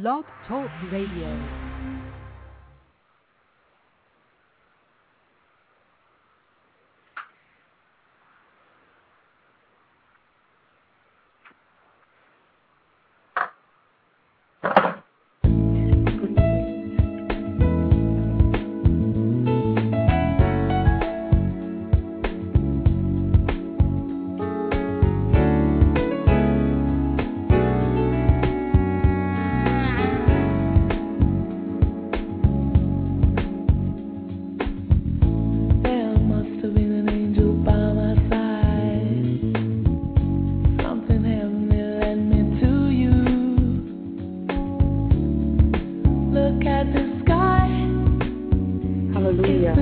Blog Talk Radio. Hallelujah.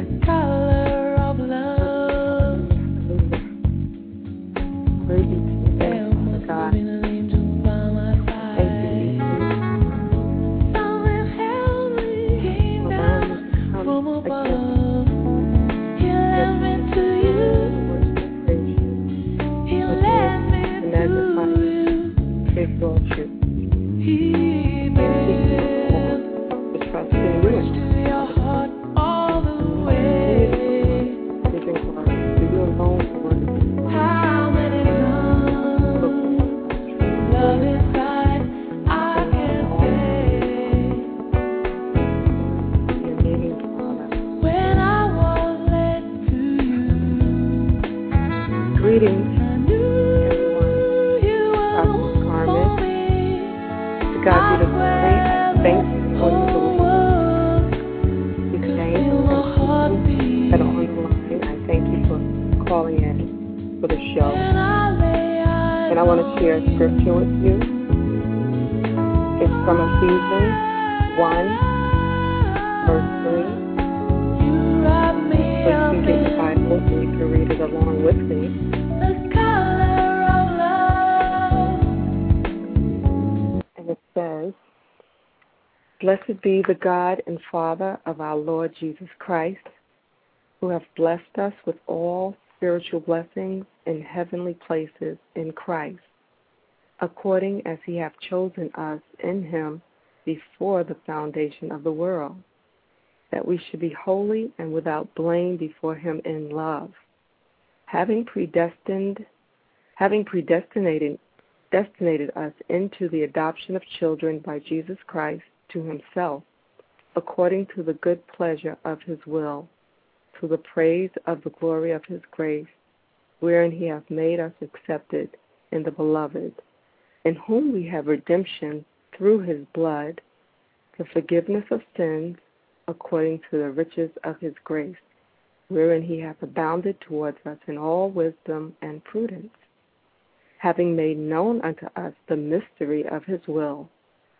Be the God and Father of our Lord Jesus Christ, who have blessed us with all spiritual blessings in heavenly places in Christ, according as he hath chosen us in him before the foundation of the world, that we should be holy and without blame before him in love, having predestined having predestinated destinated us into the adoption of children by Jesus Christ to himself, according to the good pleasure of his will, to the praise of the glory of his grace, wherein he hath made us accepted in the beloved, in whom we have redemption through his blood, the forgiveness of sins, according to the riches of his grace, wherein he hath abounded towards us in all wisdom and prudence having made known unto us the mystery of his will,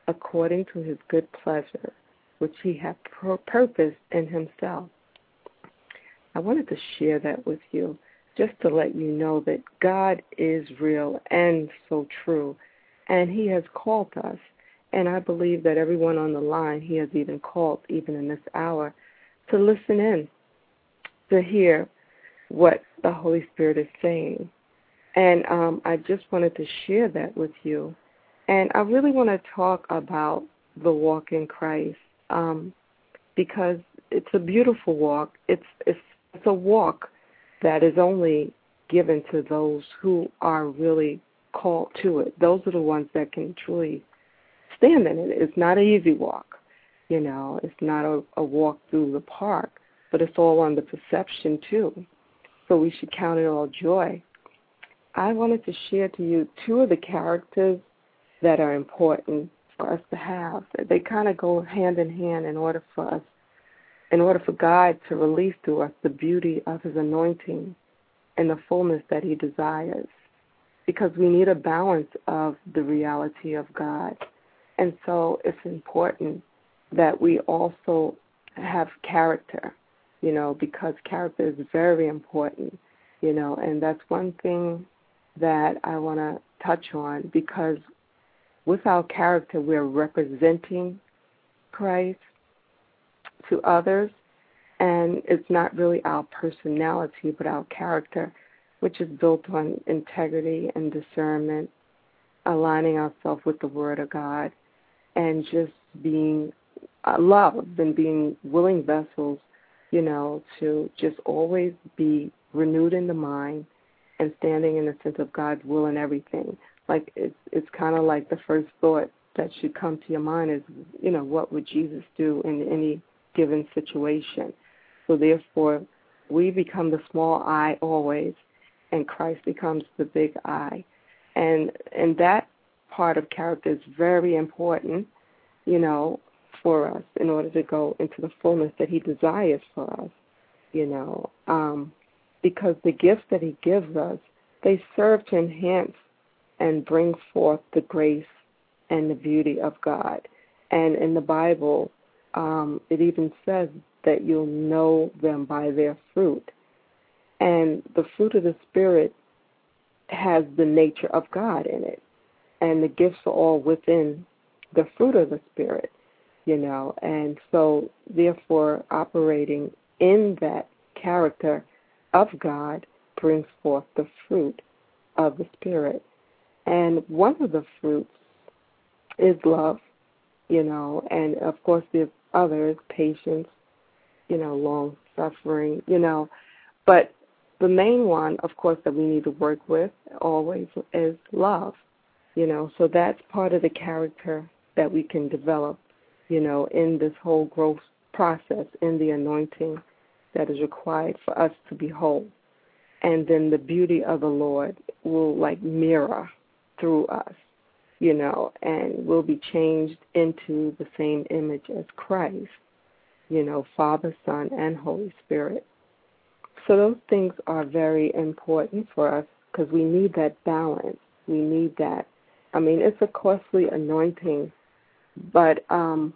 according to his good pleasure, which he hath purposed in himself. I wanted to share that with you just to let you know that God is real and so true, and he has called us. And I believe that everyone on the line, he has even called, even in this hour, to listen in, to hear what the Holy Spirit is saying. And um, I just wanted to share that with you. And I really want to talk about the walk in Christ um, because it's a beautiful walk. It's, it's it's a walk that is only given to those who are really called to it. Those are the ones that can truly stand in it. It's not an easy walk, you know. It's not a, a walk through the park, but it's all on the perception too. So we should count it all joy. I wanted to share to you two of the characters that are important for us to have. They kind of go hand in hand in order for us, in order for God to release to us the beauty of His anointing and the fullness that He desires. Because we need a balance of the reality of God. And so it's important that we also have character, you know, because character is very important, you know, and that's one thing that I want to touch on because with our character, we're representing Christ to others, and it's not really our personality, but our character, which is built on integrity and discernment, aligning ourselves with the Word of God. and just being uh, loved and being willing vessels, you know, to just always be renewed in the mind and standing in the sense of God's will in everything. Like it's it's kind of like the first thought that should come to your mind is, you know, what would Jesus do in any given situation? So therefore, we become the small I always, and Christ becomes the big I, and and that part of character is very important, you know, for us in order to go into the fullness that He desires for us, you know, um, because the gifts that He gives us they serve to enhance and bring forth the grace and the beauty of God. And in the Bible, um, it even says that you'll know them by their fruit. And the fruit of the Spirit has the nature of God in it. And the gifts are all within the fruit of the Spirit, you know. And so, therefore, operating in that character of God brings forth the fruit of the Spirit. And one of the fruits is love, you know, and of course there's others, patience, you know, long suffering, you know. But the main one, of course, that we need to work with always is love, you know. So that's part of the character that we can develop, you know, in this whole growth process, in the anointing that is required for us to be whole. And then the beauty of the Lord will like mirror through us you know, and will be changed into the same image as Christ, you know, Father, Son, and Holy Spirit. So those things are very important for us because we need that balance. We need that. I mean, it's a costly anointing, but um,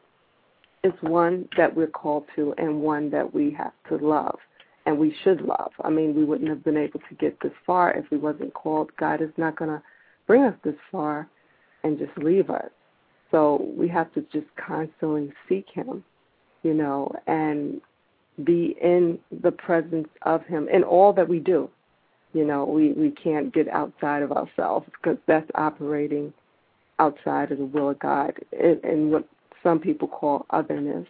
it's one that we're called to and one that we have to love and we should love. I mean, we wouldn't have been able to get this far if we wasn't called. God is not going to bring us this far and just leave us. So we have to just constantly seek Him, you know, and be in the presence of Him in all that we do. You know, we, we can't get outside of ourselves because that's operating outside of the will of God and what some people call otherness,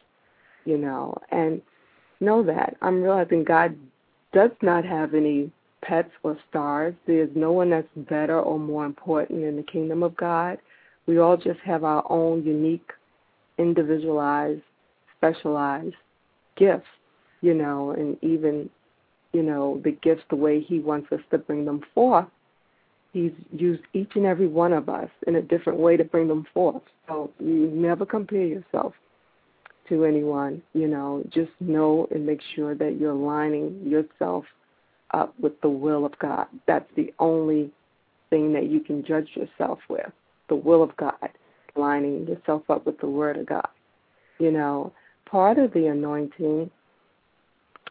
you know. And know that. I'm realizing God does not have any pets or stars. There's no one that's better or more important in the kingdom of God. We all just have our own unique, individualized, specialized gifts, you know, and even, you know, the gifts, the way He wants us to bring them forth. He's used each and every one of us in a different way to bring them forth. So you never compare yourself to anyone, you know, just know and make sure that you're aligning yourself up with the will of God. That's the only thing that you can judge yourself with the will of God, lining yourself up with the Word of God. You know, part of the anointing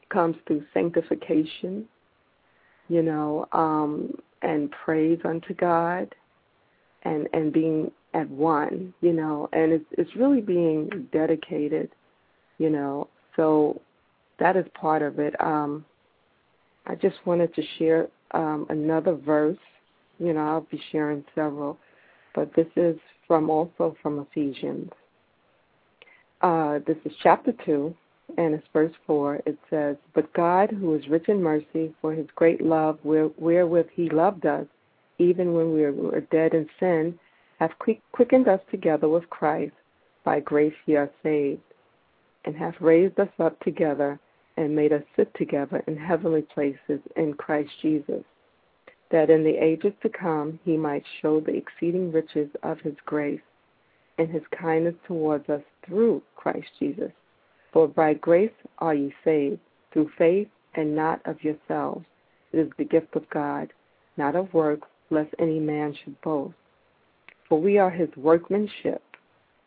comes through sanctification, you know, um, and praise unto God and and being at one, you know, and it's it's really being dedicated, you know. So that is part of it. Um, I just wanted to share um, another verse. You know, I'll be sharing several, but this is from also from Ephesians. Uh, this is chapter 2, and it's verse 4. It says, But God, who is rich in mercy, for his great love wherewith he loved us, even when we were dead in sin, hath quickened us together with Christ. By grace ye are saved, and hath raised us up together, and made us sit together in heavenly places in Christ Jesus, that in the ages to come he might show the exceeding riches of his grace and his kindness towards us through Christ Jesus. For by grace are ye saved, through faith, and not of yourselves. It is the gift of God, not of works, lest any man should boast. For we are his workmanship,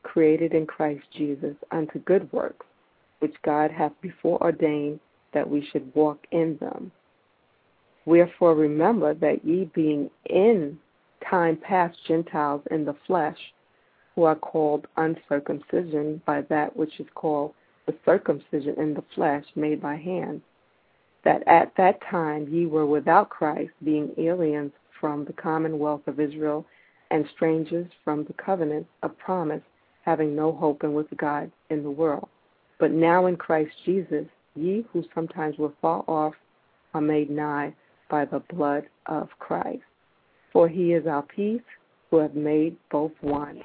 created in Christ Jesus unto good works, which God hath before ordained that we should walk in them. Wherefore remember that ye being in time past Gentiles in the flesh, who are called uncircumcision by that which is called the circumcision in the flesh made by hands, that at that time ye were without Christ, being aliens from the commonwealth of Israel and strangers from the covenant of promise, having no hope and with God in the world. But now in Christ Jesus, ye who sometimes were far off are made nigh by the blood of Christ. For he is our peace, who have made both one,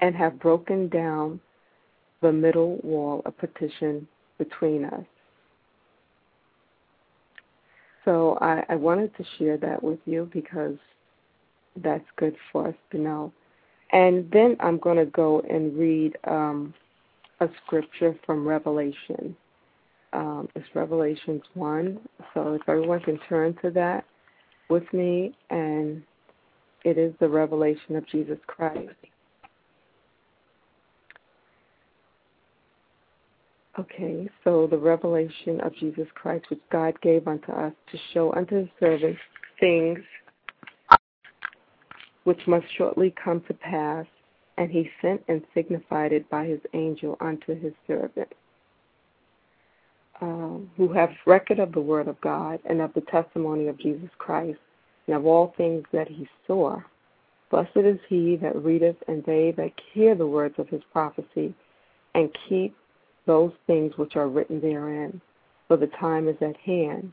and have broken down the middle wall of partition between us. So I, I wanted to share that with you because that's good for us to know. And then I'm going to go and read um, a scripture from Revelation. Um, it's Revelations 1. So if everyone can turn to that with me, and it is the revelation of Jesus Christ. Okay, so the revelation of Jesus Christ, which God gave unto us to show unto his servants things which must shortly come to pass, and he sent and signified it by his angel unto his servants, um, who have record of the word of God and of the testimony of Jesus Christ, and of all things that he saw. Blessed is he that readeth, and they that hear the words of his prophecy, and keep those things which are written therein, for the time is at hand.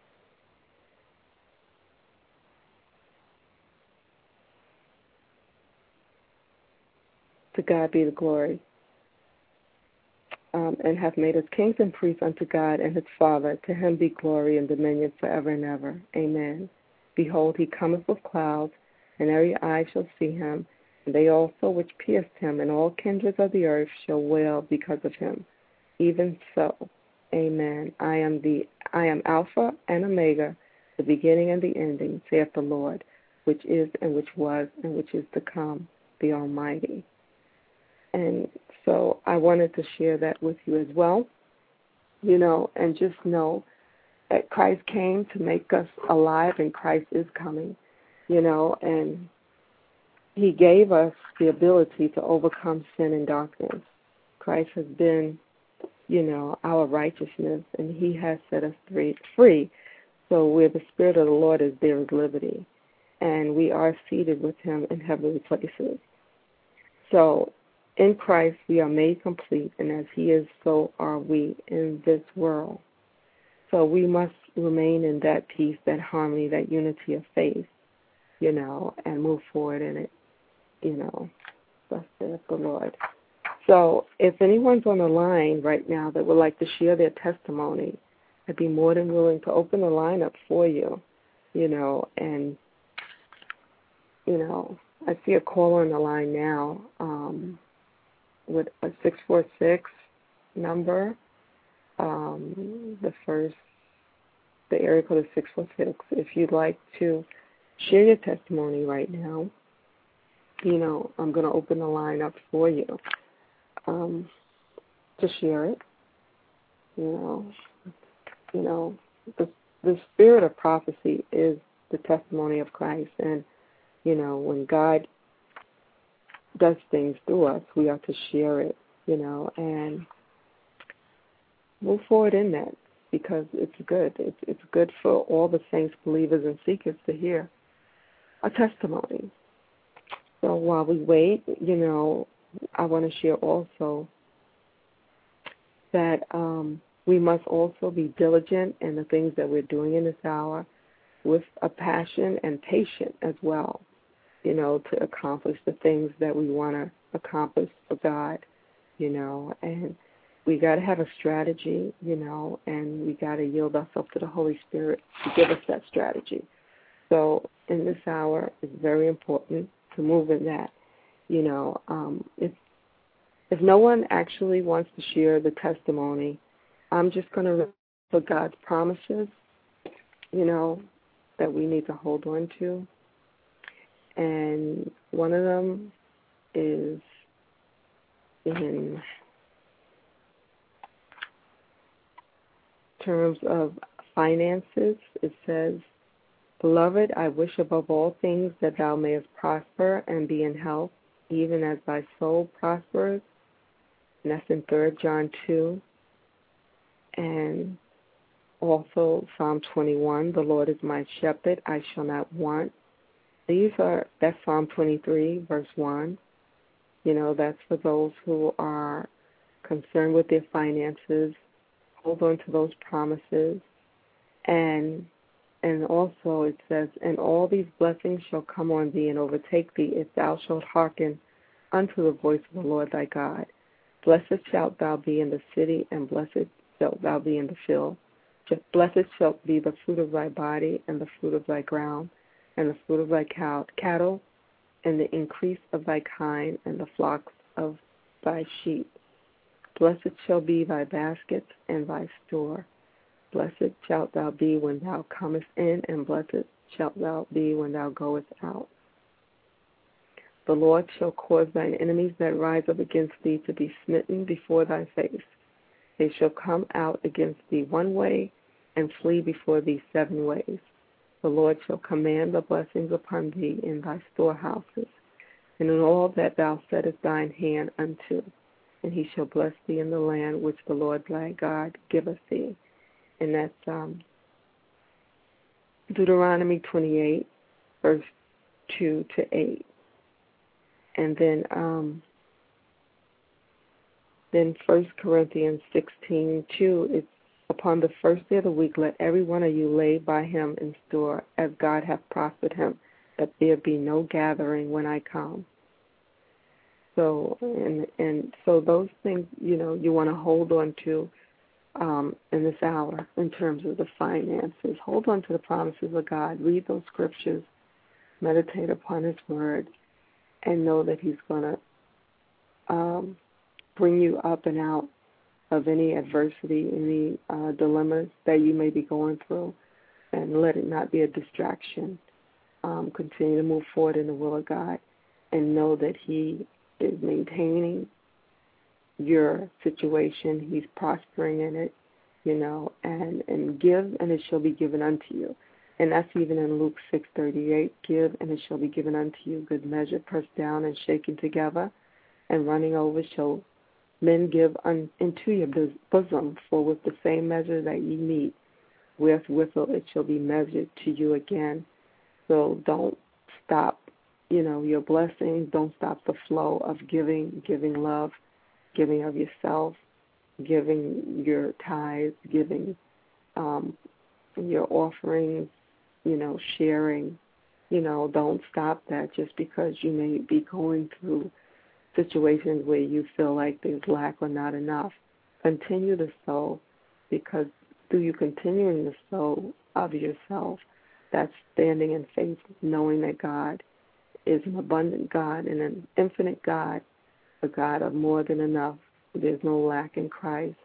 To God be the glory. Um, and hath made us kings and priests unto God and his Father. To him be glory and dominion forever and ever. Amen. Behold, he cometh with clouds, and every eye shall see him, and they also which pierced him, and all kindreds of the earth shall wail because of him. Even so, Amen. I am the I am Alpha and Omega, the beginning and the ending, saith the Lord, which is and which was and which is to come, the Almighty. And so I wanted to share that with you as well. You know, and just know that Christ came to make us alive and Christ is coming, you know, and he gave us the ability to overcome sin and darkness. Christ has been you know, our righteousness, and He has set us free. So where the Spirit of the Lord is, there is liberty, and we are seated with Him in heavenly places. So in Christ we are made complete, and as He is, so are we in this world. So we must remain in that peace, that harmony, that unity of faith, you know, and move forward in it, you know. Bless the Lord. So if anyone's on the line right now that would like to share their testimony, I'd be more than willing to open the line up for you, you know, and you know, I see a caller on the line now um, with a six four six number. Um, the first, the area code is six four six. If you'd like to share your testimony right now, you know, I'm going to open the line up for you um, to share it. You know, you know, the the spirit of prophecy is the testimony of Christ, and you know, when God does things through us, we are to share it. You know, and move forward in that because it's good. It's it's good for all the saints, believers, and seekers to hear a testimony. So while we wait, you know, I want to share also that um, we must also be diligent in the things that we're doing in this hour with a passion and patience as well, you know, to accomplish the things that we want to accomplish for God, you know, and we got to have a strategy, you know, and we got to yield ourselves to the Holy Spirit to give us that strategy. So in this hour, it's very important to move in that you know, um, if if no one actually wants to share the testimony, I'm just going to for God's promises, you know, that we need to hold on to. And one of them is in terms of finances, it says, Beloved, I wish above all things that thou mayest prosper and be in health, even as thy soul prospers. And that's in 3 John 2. And also Psalm 21, the Lord is my shepherd, I shall not want. These are, that's Psalm 23, verse 1. You know, that's for those who are concerned with their finances. Hold on to those promises. And and also it says, And all these blessings shall come on thee and overtake thee if thou shalt hearken unto the voice of the Lord thy God. Blessed shalt thou be in the city, and blessed shalt thou be in the field. Blessed shalt be the fruit of thy body, and the fruit of thy ground, and the fruit of thy cattle, and the increase of thy kind, and the flocks of thy sheep. Blessed shall be thy basket and thy store. Blessed shalt thou be when thou comest in, and blessed shalt thou be when thou goest out. The Lord shall cause thine enemies that rise up against thee to be smitten before thy face. They shall come out against thee one way, and flee before thee seven ways. The Lord shall command the blessings upon thee in thy storehouses, and in all that thou settest thine hand unto. And he shall bless thee in the land which the Lord thy God giveth thee and that's um, Deuteronomy 28, verse 2 to 8. And then um, then First Corinthians 16, 2, it's upon the first day of the week let every one of you lay by him in store as God hath prospered him, that there be no gathering when I come. So and and so those things, you know, you want to hold on to um, in this hour in terms of the finances. Hold on to the promises of God. Read those scriptures. Meditate upon His Word, and know that He's going to um, bring you up and out of any adversity, any uh, dilemmas that you may be going through, and let it not be a distraction. Um, continue to move forward in the will of God, and know that He is maintaining your situation. He's prospering in it, you know, and and give and it shall be given unto you. And that's even in Luke six thirty eight. Give and it shall be given unto you. Good measure, pressed down and shaken together, and running over shall men give un, into your bosom. For with the same measure that ye meet, with wherewithal it shall be measured to you again. So don't stop, you know, your blessings. Don't stop the flow of giving, giving love giving of yourself, giving your tithes, giving um, your offerings, you know, sharing. You know, don't stop that just because you may be going through situations where you feel like there's lack or not enough. Continue to sow because through you continuing to sow of yourself, that's standing in faith, knowing that God is an abundant God and an infinite God a God of more than enough. There's no lack in Christ,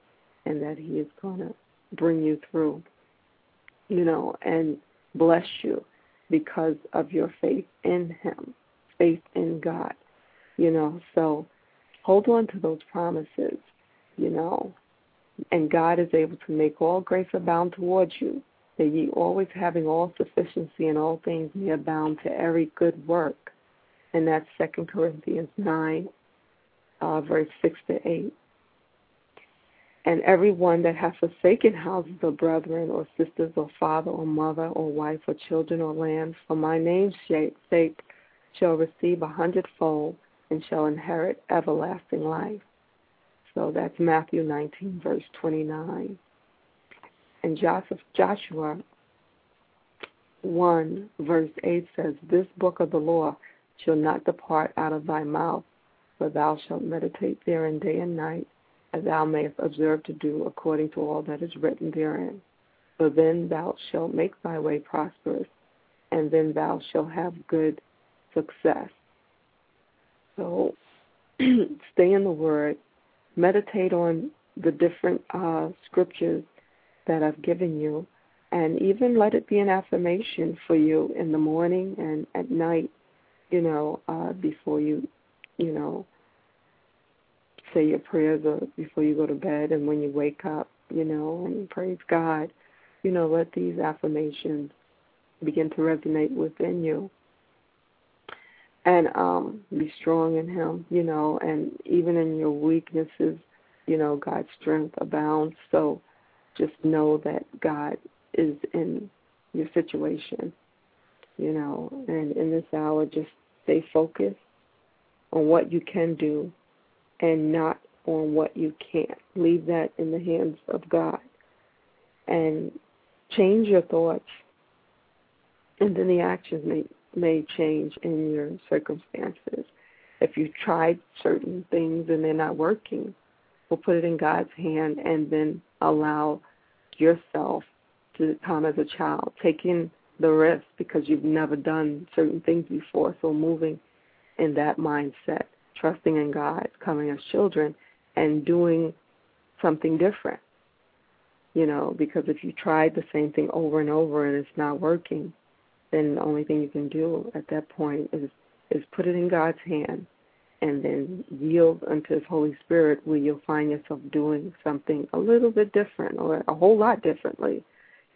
and that He is going to bring you through, you know, and bless you because of your faith in Him, faith in God, you know. So hold on to those promises, you know, and God is able to make all grace abound towards you, that ye always having all sufficiency in all things may abound to every good work. And that's Second Corinthians 9 uh, verse 6 to 8. And everyone that hath forsaken houses or brethren or sisters or father or mother or wife or children or lands for my name's sake shall receive a hundredfold and shall inherit everlasting life. So that's Matthew 19, verse 29. And Joshua 1, verse 8 says, This book of the law shall not depart out of thy mouth, for thou shalt meditate therein day and night, as thou mayest observe to do according to all that is written therein. For then thou shalt make thy way prosperous, and then thou shalt have good success. So stay in the Word, meditate on the different uh, scriptures that I've given you, and even let it be an affirmation for you in the morning and at night, you know, uh, before you you know, say your prayers or before you go to bed and when you wake up, you know, and praise God. You know, let these affirmations begin to resonate within you. And um, be strong in Him, you know, and even in your weaknesses, you know, God's strength abounds. So just know that God is in your situation, you know, and in this hour, just stay focused on what you can do and not on what you can't. Leave that in the hands of God. And change your thoughts, and then the actions may, may change in your circumstances. If you tried certain things and they're not working, we'll put it in God's hand and then allow yourself to come as a child, taking the risk because you've never done certain things before. So moving in that mindset, trusting in God, coming as children, and doing something different. You know, because if you tried the same thing over and over and it's not working, then the only thing you can do at that point is is put it in God's hand and then yield unto his Holy Spirit where you'll find yourself doing something a little bit different or a whole lot differently.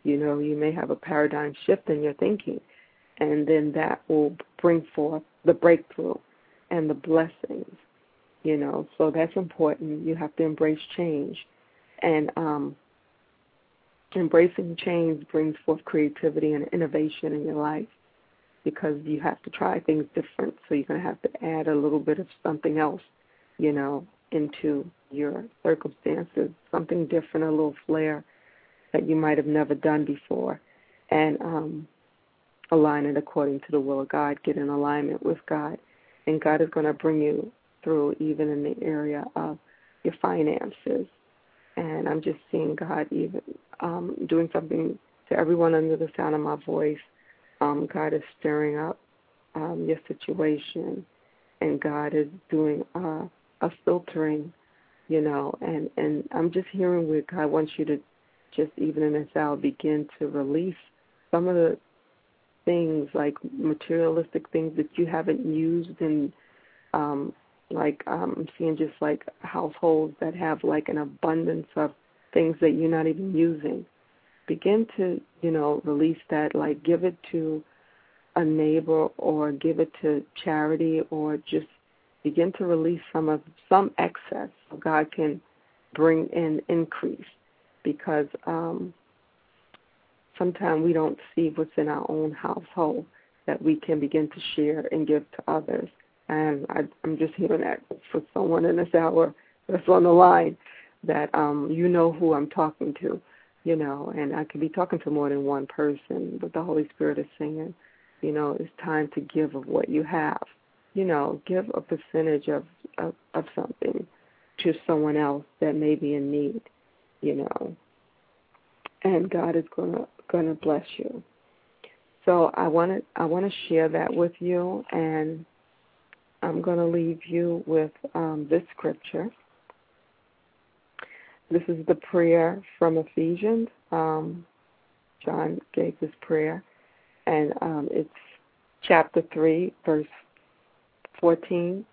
You know, you may have a paradigm shift in your thinking and then that will bring forth the breakthrough and the blessings. You know, so that's important. You have to embrace change. And um embracing change brings forth creativity and innovation in your life because you have to try things different. So you're going to have to add a little bit of something else, you know, into your circumstances, something different, a little flair that you might have never done before, and um, align it according to the will of God. Get in alignment with God, and God is going to bring you through even in the area of your finances. And I'm just seeing God even um, doing something to everyone under the sound of my voice um, God is stirring up um, your situation, and God is doing uh, a filtering, you know. And and I'm just hearing where God wants you to just even in this hour begin to release some of the things like materialistic things that you haven't used in um like um I'm seeing just like households that have like an abundance of things that you're not even using begin to, you know, release that, like give it to a neighbor or give it to charity or just begin to release some of some excess so God can bring in increase because um sometimes we don't see what's in our own household that we can begin to share and give to others. And I, I'm just hearing that for someone in this hour that's on the line that um you know who I'm talking to you know, and I could be talking to more than one person, but the Holy Spirit is saying, you know, it's time to give of what you have. You know, give a percentage of of, of something to someone else that may be in need, you know. And God is gonna gonna bless you. So I want to I want to share that with you, and I'm going to leave you with um, this scripture. This is the prayer from Ephesians. Um, John gave this prayer, and um, it's chapter 3, verse 14.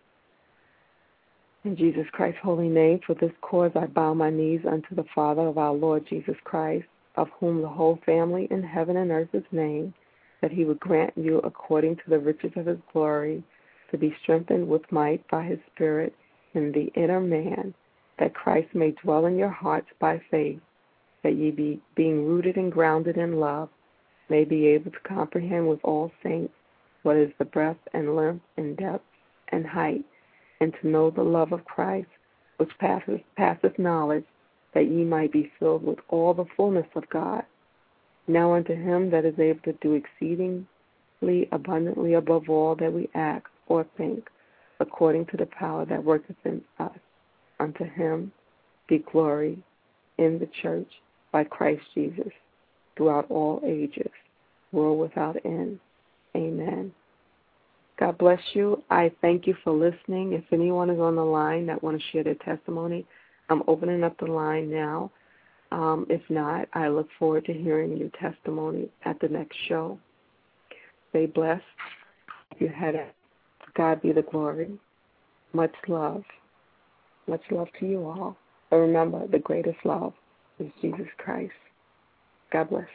In Jesus Christ's holy name, for this cause I bow my knees unto the Father of our Lord Jesus Christ, of whom the whole family in heaven and earth is named, that he would grant you, according to the riches of his glory, to be strengthened with might by his Spirit in the inner man that Christ may dwell in your hearts by faith, that ye be being rooted and grounded in love, may be able to comprehend with all saints what is the breadth and length and depth and height, and to know the love of Christ, which passeth, passeth knowledge, that ye might be filled with all the fullness of God. Now unto him that is able to do exceedingly abundantly above all that we ask or think, according to the power that worketh in us. Unto him be glory in the church by Christ Jesus throughout all ages, world without end. Amen. God bless you. I thank you for listening. If anyone is on the line that want to share their testimony, I'm opening up the line now. Um, if not, I look forward to hearing your testimony at the next show. Stay blessed. You had it. God be the glory. Much love. Much love to you all. But remember, the greatest love is Jesus Christ. God bless.